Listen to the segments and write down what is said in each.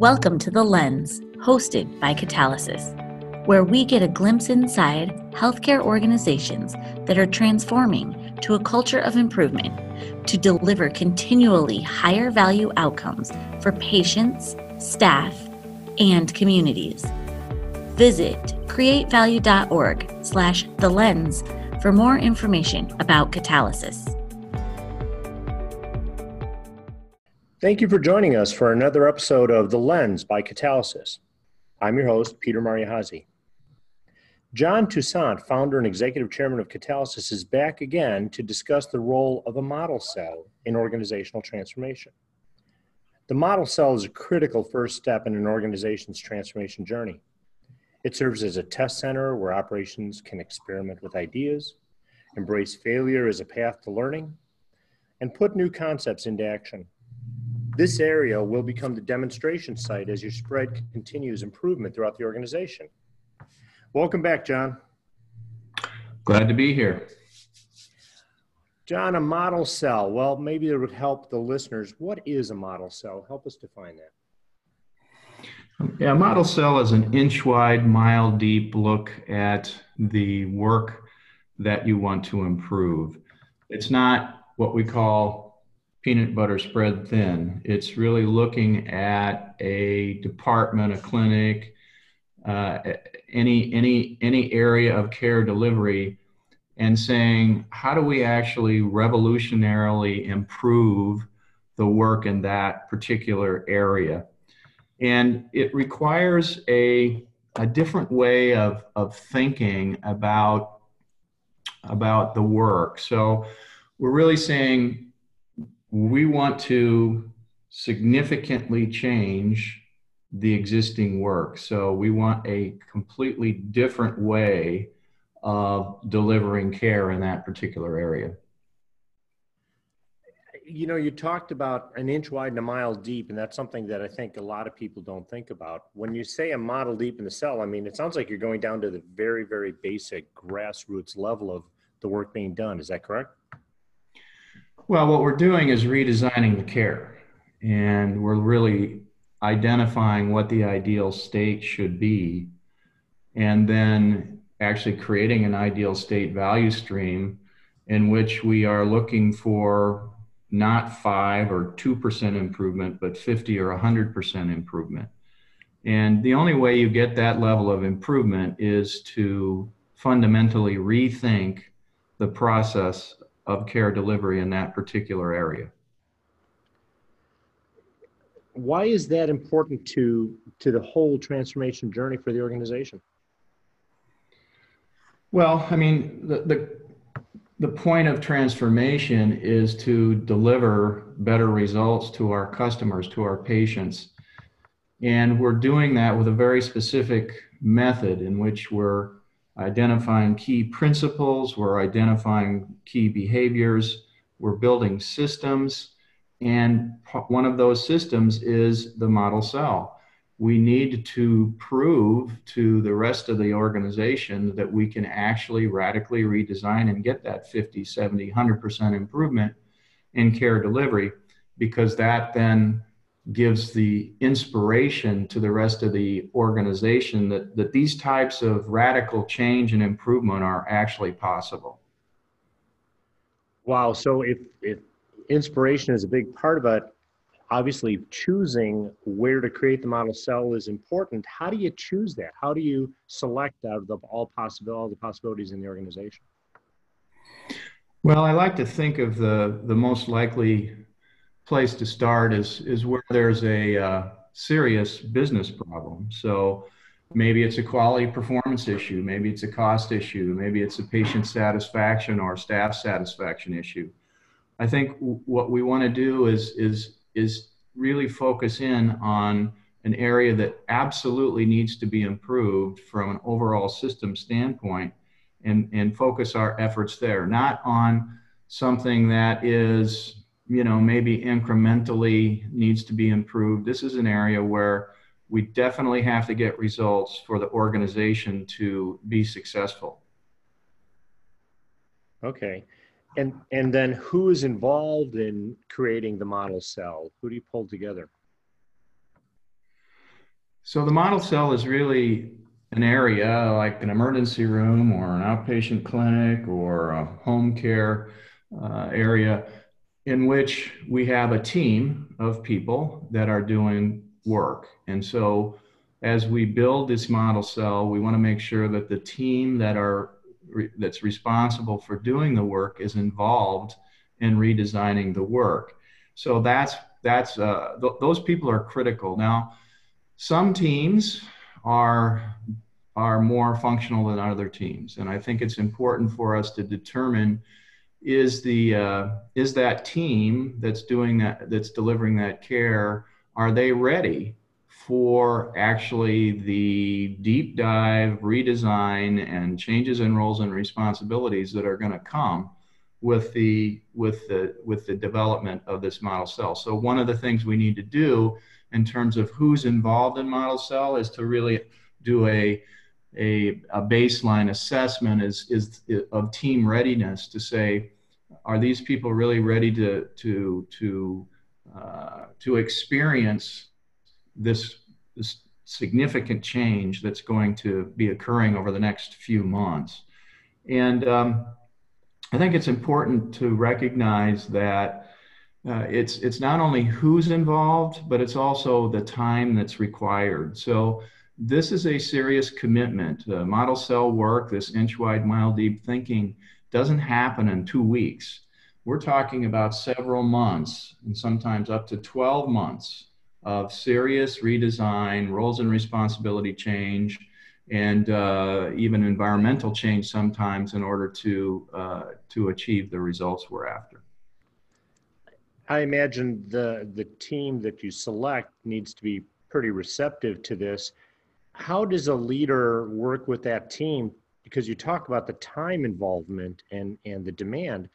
Welcome to The Lens, hosted by Catalysis, where we get a glimpse inside healthcare organizations that are transforming to a culture of improvement to deliver continually higher value outcomes for patients, staff, and communities. Visit createvalue.org slash the lens for more information about catalysis. Thank you for joining us for another episode of The Lens by Catalysis. I'm your host, Peter Mariahazi. John Toussaint, founder and executive chairman of Catalysis, is back again to discuss the role of a model cell in organizational transformation. The model cell is a critical first step in an organization's transformation journey. It serves as a test center where operations can experiment with ideas, embrace failure as a path to learning, and put new concepts into action. This area will become the demonstration site as your spread continues improvement throughout the organization. Welcome back, John. Glad to be here. John, a model cell. Well, maybe it would help the listeners. What is a model cell? Help us define that. Yeah, a model cell is an inch wide, mile deep look at the work that you want to improve. It's not what we call peanut butter spread thin. It's really looking at a department, a clinic, uh, any any any area of care delivery, and saying how do we actually revolutionarily improve the work in that particular area, and it requires a a different way of of thinking about about the work. So we're really saying we want to significantly change the existing work. So we want a completely different way of delivering care in that particular area. You know, you talked about an inch wide and a mile deep, and that's something that I think a lot of people don't think about. When you say a model deep in the cell, I mean, it sounds like you're going down to the very, very basic grassroots level of the work being done. Is that correct? Well, what we're doing is redesigning the care, and we're really identifying what the ideal state should be, and then actually creating an ideal state value stream in which we are looking for not 5 or 2% improvement, but 50 or 100% improvement. And the only way you get that level of improvement is to fundamentally rethink the process of care delivery in that particular area. Why is that important to, to the whole transformation journey for the organization? Well, I mean, the, the, the point of transformation is to deliver better results to our customers, to our patients. And we're doing that with a very specific method in which we're identifying key principles, we're identifying key behaviors, we're building systems, and one of those systems is the model cell. We need to prove to the rest of the organization that we can actually radically redesign and get that 50, 70, 100% improvement in care delivery because that then gives the inspiration to the rest of the organization that, that these types of radical change and improvement are actually possible. Wow. So if, if inspiration is a big part of it, obviously choosing where to create the model cell is important. How do you choose that? How do you select out of the, all possible all the possibilities in the organization? Well, I like to think of the the most likely place to start is is where there's a uh, serious business problem. So maybe it's a quality performance issue, maybe it's a cost issue, maybe it's a patient satisfaction or staff satisfaction issue. I think w- what we want to do is is is really focus in on an area that absolutely needs to be improved from an overall system standpoint and, and focus our efforts there, not on something that is you know, maybe incrementally needs to be improved. This is an area where we definitely have to get results for the organization to be successful. Okay. And and then who is involved in creating the model cell? Who do you pull together? So the model cell is really an area like an emergency room or an outpatient clinic or a home care uh, area in which we have a team of people that are doing work. And so as we build this model cell, we want to make sure that the team that are that's responsible for doing the work is involved in redesigning the work. So that's that's uh, th- those people are critical. Now, some teams are are more functional than other teams, and I think it's important for us to determine is the uh, is that team that's doing that that's delivering that care are they ready for actually the deep dive redesign and changes in roles and responsibilities that are going to come with the with the with the development of this model cell? So one of the things we need to do in terms of who's involved in model cell is to really do a a, a baseline assessment is, is of team readiness to say, are these people really ready to, to, to, uh, to experience this, this significant change that's going to be occurring over the next few months? And um, I think it's important to recognize that uh, it's it's not only who's involved, but it's also the time that's required. So this is a serious commitment. Uh, model cell work, this inch wide, mile deep thinking, doesn't happen in two weeks. We're talking about several months and sometimes up to 12 months of serious redesign, roles and responsibility change, and uh, even environmental change sometimes in order to, uh, to achieve the results we're after. I imagine the, the team that you select needs to be pretty receptive to this how does a leader work with that team? Because you talk about the time involvement and and the demand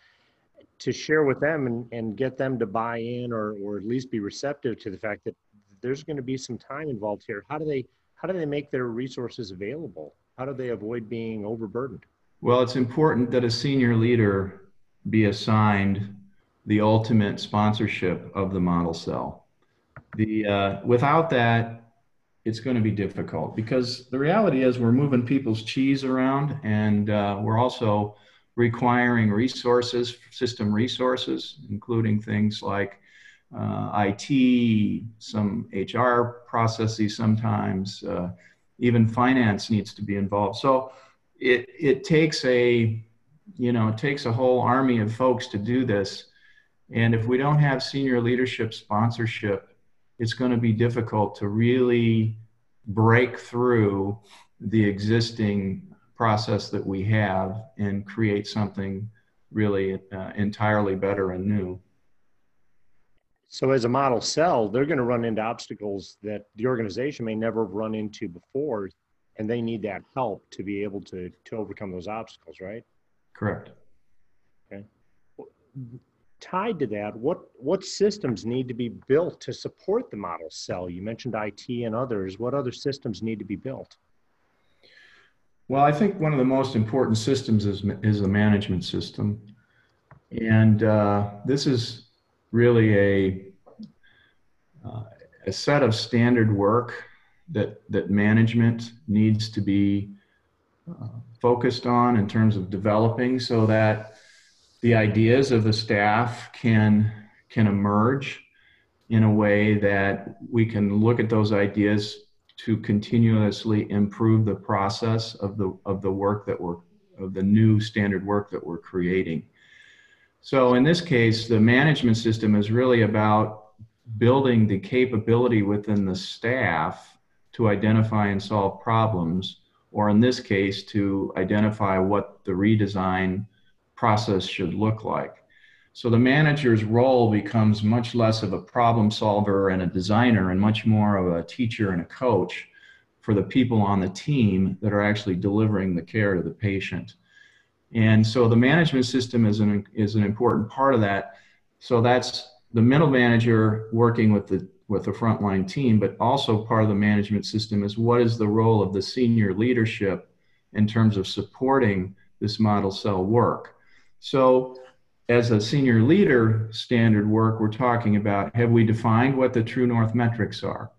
to share with them and, and get them to buy in or or at least be receptive to the fact that there's going to be some time involved here. How do they how do they make their resources available? How do they avoid being overburdened? Well it's important that a senior leader be assigned the ultimate sponsorship of the model cell. The uh, without that it's going to be difficult because the reality is we're moving people's cheese around and uh, we're also requiring resources, system resources, including things like uh, IT, some HR processes sometimes, uh, even finance needs to be involved. So it, it takes a, you know, it takes a whole army of folks to do this. And if we don't have senior leadership sponsorship, it's going to be difficult to really break through the existing process that we have and create something really uh, entirely better and new. So, as a model cell, they're going to run into obstacles that the organization may never have run into before, and they need that help to be able to to overcome those obstacles, right? Correct. Okay tied to that, what what systems need to be built to support the model cell? You mentioned IT and others. What other systems need to be built? Well, I think one of the most important systems is is a management system, and uh, this is really a uh, a set of standard work that that management needs to be uh, focused on in terms of developing, so that the ideas of the staff can can emerge in a way that we can look at those ideas to continuously improve the process of the of the work that we're of the new standard work that we're creating. So in this case, the management system is really about building the capability within the staff to identify and solve problems, or in this case, to identify what the redesign process should look like. So the manager's role becomes much less of a problem solver and a designer and much more of a teacher and a coach for the people on the team that are actually delivering the care to the patient. And so the management system is an, is an important part of that. So that's the middle manager working with the with the frontline team, but also part of the management system is what is the role of the senior leadership in terms of supporting this model cell work. So, as a senior leader standard work, we're talking about have we defined what the true north metrics are?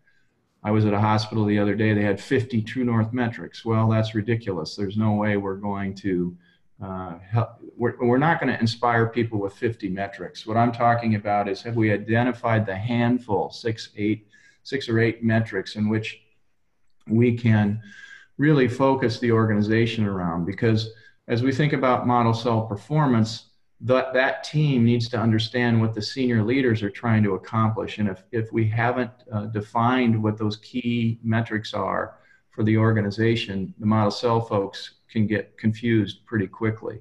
I was at a hospital the other day, they had 50 True North metrics. Well, that's ridiculous. There's no way we're going to uh, help. We're, we're not going to inspire people with 50 metrics. What I'm talking about is have we identified the handful, six, eight, six or eight metrics in which we can really focus the organization around because as we think about model cell performance, that, that team needs to understand what the senior leaders are trying to accomplish. And if, if we haven't uh, defined what those key metrics are for the organization, the model cell folks can get confused pretty quickly.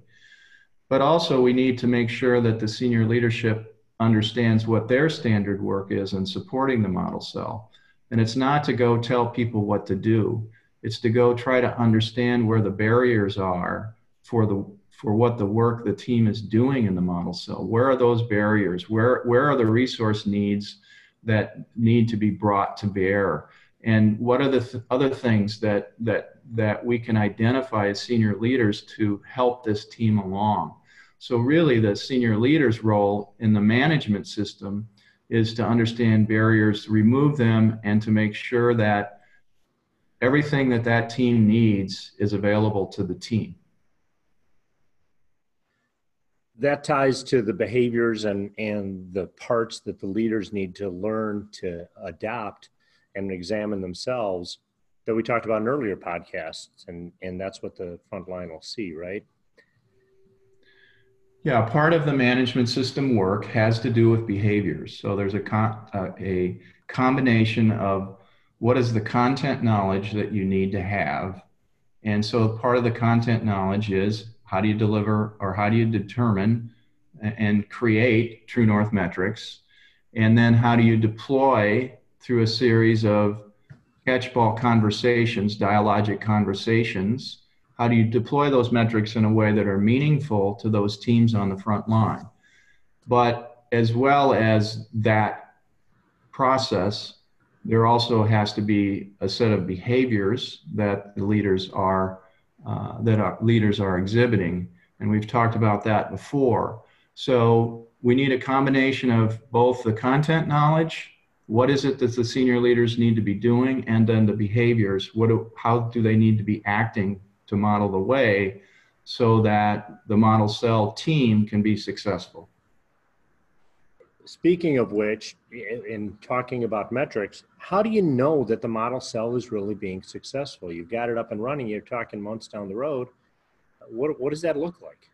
But also, we need to make sure that the senior leadership understands what their standard work is in supporting the model cell. And it's not to go tell people what to do, it's to go try to understand where the barriers are for the for what the work the team is doing in the model cell. Where are those barriers? Where where are the resource needs that need to be brought to bear? And what are the th- other things that that that we can identify as senior leaders to help this team along? So really, the senior leader's role in the management system is to understand barriers, remove them, and to make sure that everything that that team needs is available to the team. That ties to the behaviors and, and the parts that the leaders need to learn to adopt and examine themselves that we talked about in earlier podcasts. And, and that's what the front line will see, right? Yeah, part of the management system work has to do with behaviors. So there's a, con- uh, a combination of what is the content knowledge that you need to have. And so part of the content knowledge is how do you deliver or how do you determine and create true north metrics? And then how do you deploy through a series of catchball conversations, dialogic conversations, how do you deploy those metrics in a way that are meaningful to those teams on the front line? But as well as that process, there also has to be a set of behaviors that the leaders are uh, that our leaders are exhibiting, and we've talked about that before. So we need a combination of both the content knowledge, what is it that the senior leaders need to be doing, and then the behaviors. What do, how do they need to be acting to model the way so that the model cell team can be successful. Speaking of which, in talking about metrics, how do you know that the model cell is really being successful? You've got it up and running, you're talking months down the road. What, what does that look like?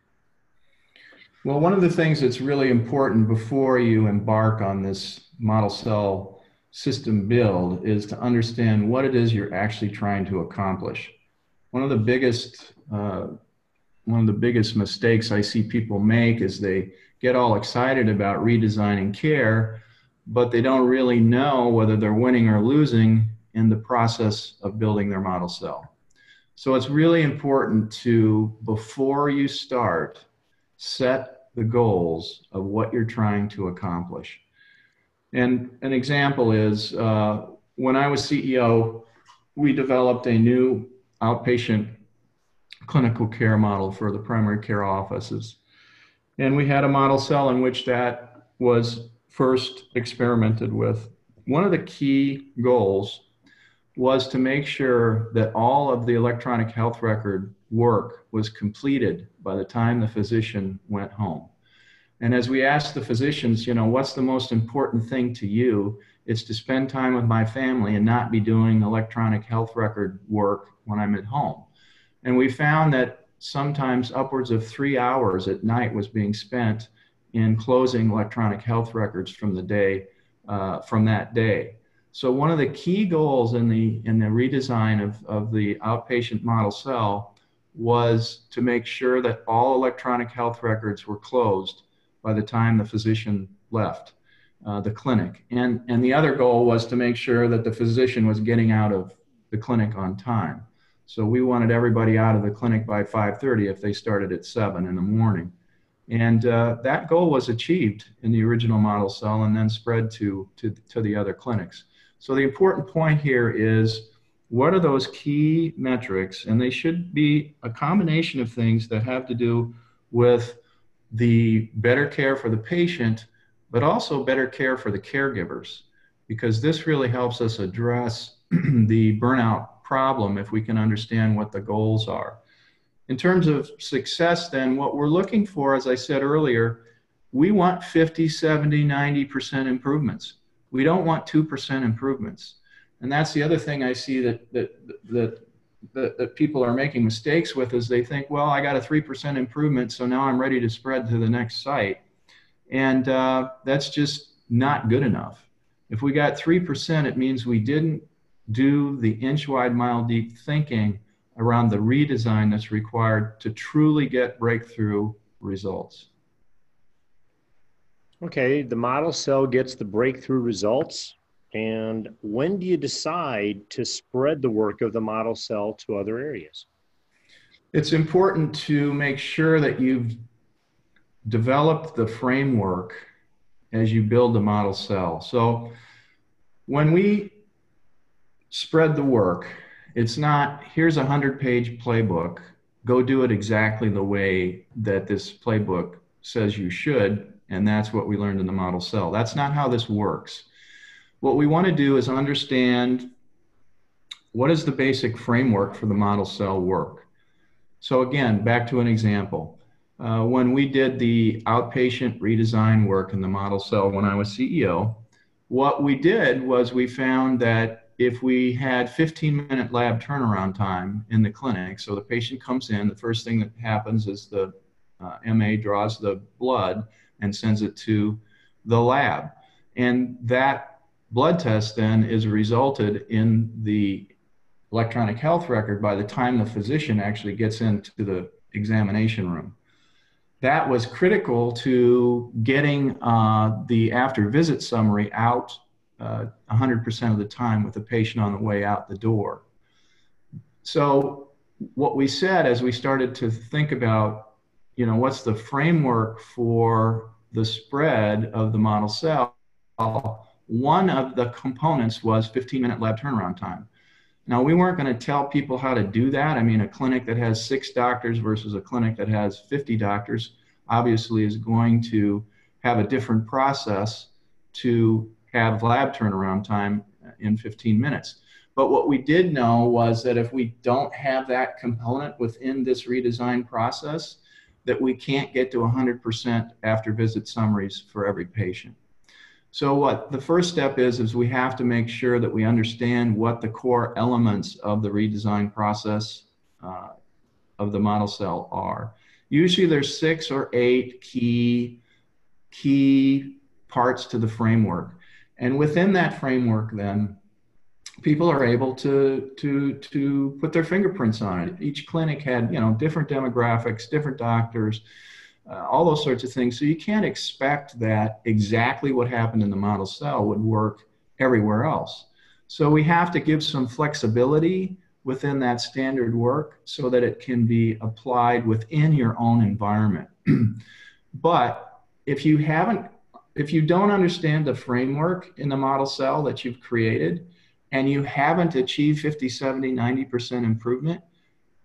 Well, one of the things that's really important before you embark on this model cell system build is to understand what it is you're actually trying to accomplish one of the biggest uh, one of the biggest mistakes I see people make is they get all excited about redesigning care, but they don't really know whether they're winning or losing in the process of building their model cell. So it's really important to, before you start, set the goals of what you're trying to accomplish. And an example is uh, when I was CEO, we developed a new outpatient clinical care model for the primary care offices. And we had a model cell in which that was first experimented with. One of the key goals was to make sure that all of the electronic health record work was completed by the time the physician went home. And as we asked the physicians, you know, what's the most important thing to you? It's to spend time with my family and not be doing electronic health record work when I'm at home. And we found that sometimes upwards of three hours at night was being spent in closing electronic health records from the day uh, from that day. So one of the key goals in the in the redesign of, of the outpatient model cell was to make sure that all electronic health records were closed by the time the physician left uh, the clinic. And, and the other goal was to make sure that the physician was getting out of the clinic on time. So we wanted everybody out of the clinic by 5:30 if they started at 7 in the morning. And uh, that goal was achieved in the original model cell and then spread to, to, to the other clinics. So the important point here is what are those key metrics? And they should be a combination of things that have to do with the better care for the patient, but also better care for the caregivers, because this really helps us address the burnout problem if we can understand what the goals are. In terms of success, then, what we're looking for, as I said earlier, we want 50, 70, 90% improvements. We don't want 2% improvements. And that's the other thing I see that, that, that, that, that people are making mistakes with is they think, well, I got a 3% improvement, so now I'm ready to spread to the next site. And uh, that's just not good enough. If we got 3%, it means we didn't do the inch wide, mile deep thinking around the redesign that's required to truly get breakthrough results. Okay, the model cell gets the breakthrough results. And when do you decide to spread the work of the model cell to other areas? It's important to make sure that you've developed the framework as you build the model cell. So when we spread the work, it's not here's a 100 page playbook, go do it exactly the way that this playbook says you should and that's what we learned in the model cell. That's not how this works. What we want to do is understand what is the basic framework for the model cell work. So again, back to an example. Uh, when we did the outpatient redesign work in the model cell when I was CEO, what we did was we found that if we had 15 minute lab turnaround time in the clinic, so the patient comes in, the first thing that happens is the uh, MA draws the blood and sends it to the lab. And that blood test then is resulted in the electronic health record by the time the physician actually gets into the examination room. That was critical to getting uh, the after visit summary out uh, 100% of the time with the patient on the way out the door. So, what we said as we started to think about, you know, what's the framework for the spread of the model cell, one of the components was 15 minute lab turnaround time. Now, we weren't going to tell people how to do that. I mean, a clinic that has six doctors versus a clinic that has 50 doctors obviously is going to have a different process to have lab turnaround time in 15 minutes. But what we did know was that if we don't have that component within this redesign process, that we can't get to 100% after visit summaries for every patient. So what the first step is, is we have to make sure that we understand what the core elements of the redesign process uh, of the model cell are. Usually there's six or eight key, key parts to the framework. And within that framework then, people are able to to to put their fingerprints on it. Each clinic had you know different demographics, different doctors, uh, all those sorts of things. So you can't expect that exactly what happened in the model cell would work everywhere else. So we have to give some flexibility within that standard work so that it can be applied within your own environment. but if you haven't if you don't understand the framework in the model cell that you've created, and you haven't achieved 50, 70, 90% improvement,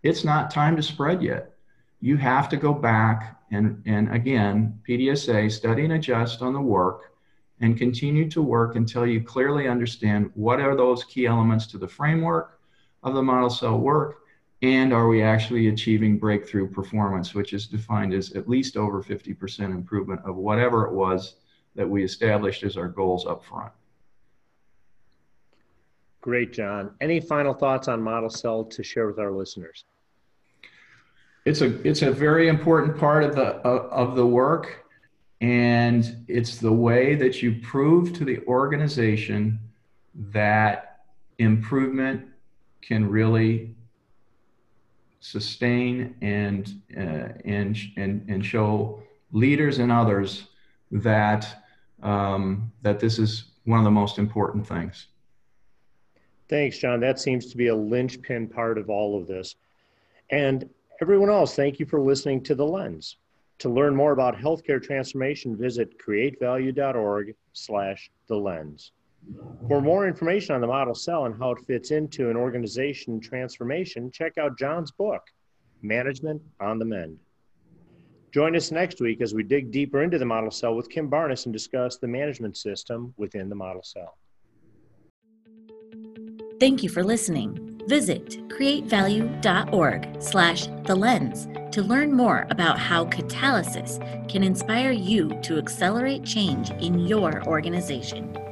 it's not time to spread yet. You have to go back and, and again, PDSA, study and adjust on the work and continue to work until you clearly understand what are those key elements to the framework of the model cell work and are we actually achieving breakthrough performance, which is defined as at least over 50% improvement of whatever it was that we established as our goals up front. Great, John. Any final thoughts on model cell to share with our listeners? It's a it's a very important part of the of the work, and it's the way that you prove to the organization that improvement can really sustain and uh, and and and show leaders and others that um, that this is one of the most important things. Thanks, John. That seems to be a linchpin part of all of this. And everyone else, thank you for listening to The Lens. To learn more about healthcare transformation, visit createvalue.org slash the lens. For more information on the model cell and how it fits into an organization transformation, check out John's book, Management on the Mend. Join us next week as we dig deeper into the model cell with Kim Barnas and discuss the management system within the model cell. Thank you for listening. Visit createvalue.org slash the lens to learn more about how catalysis can inspire you to accelerate change in your organization.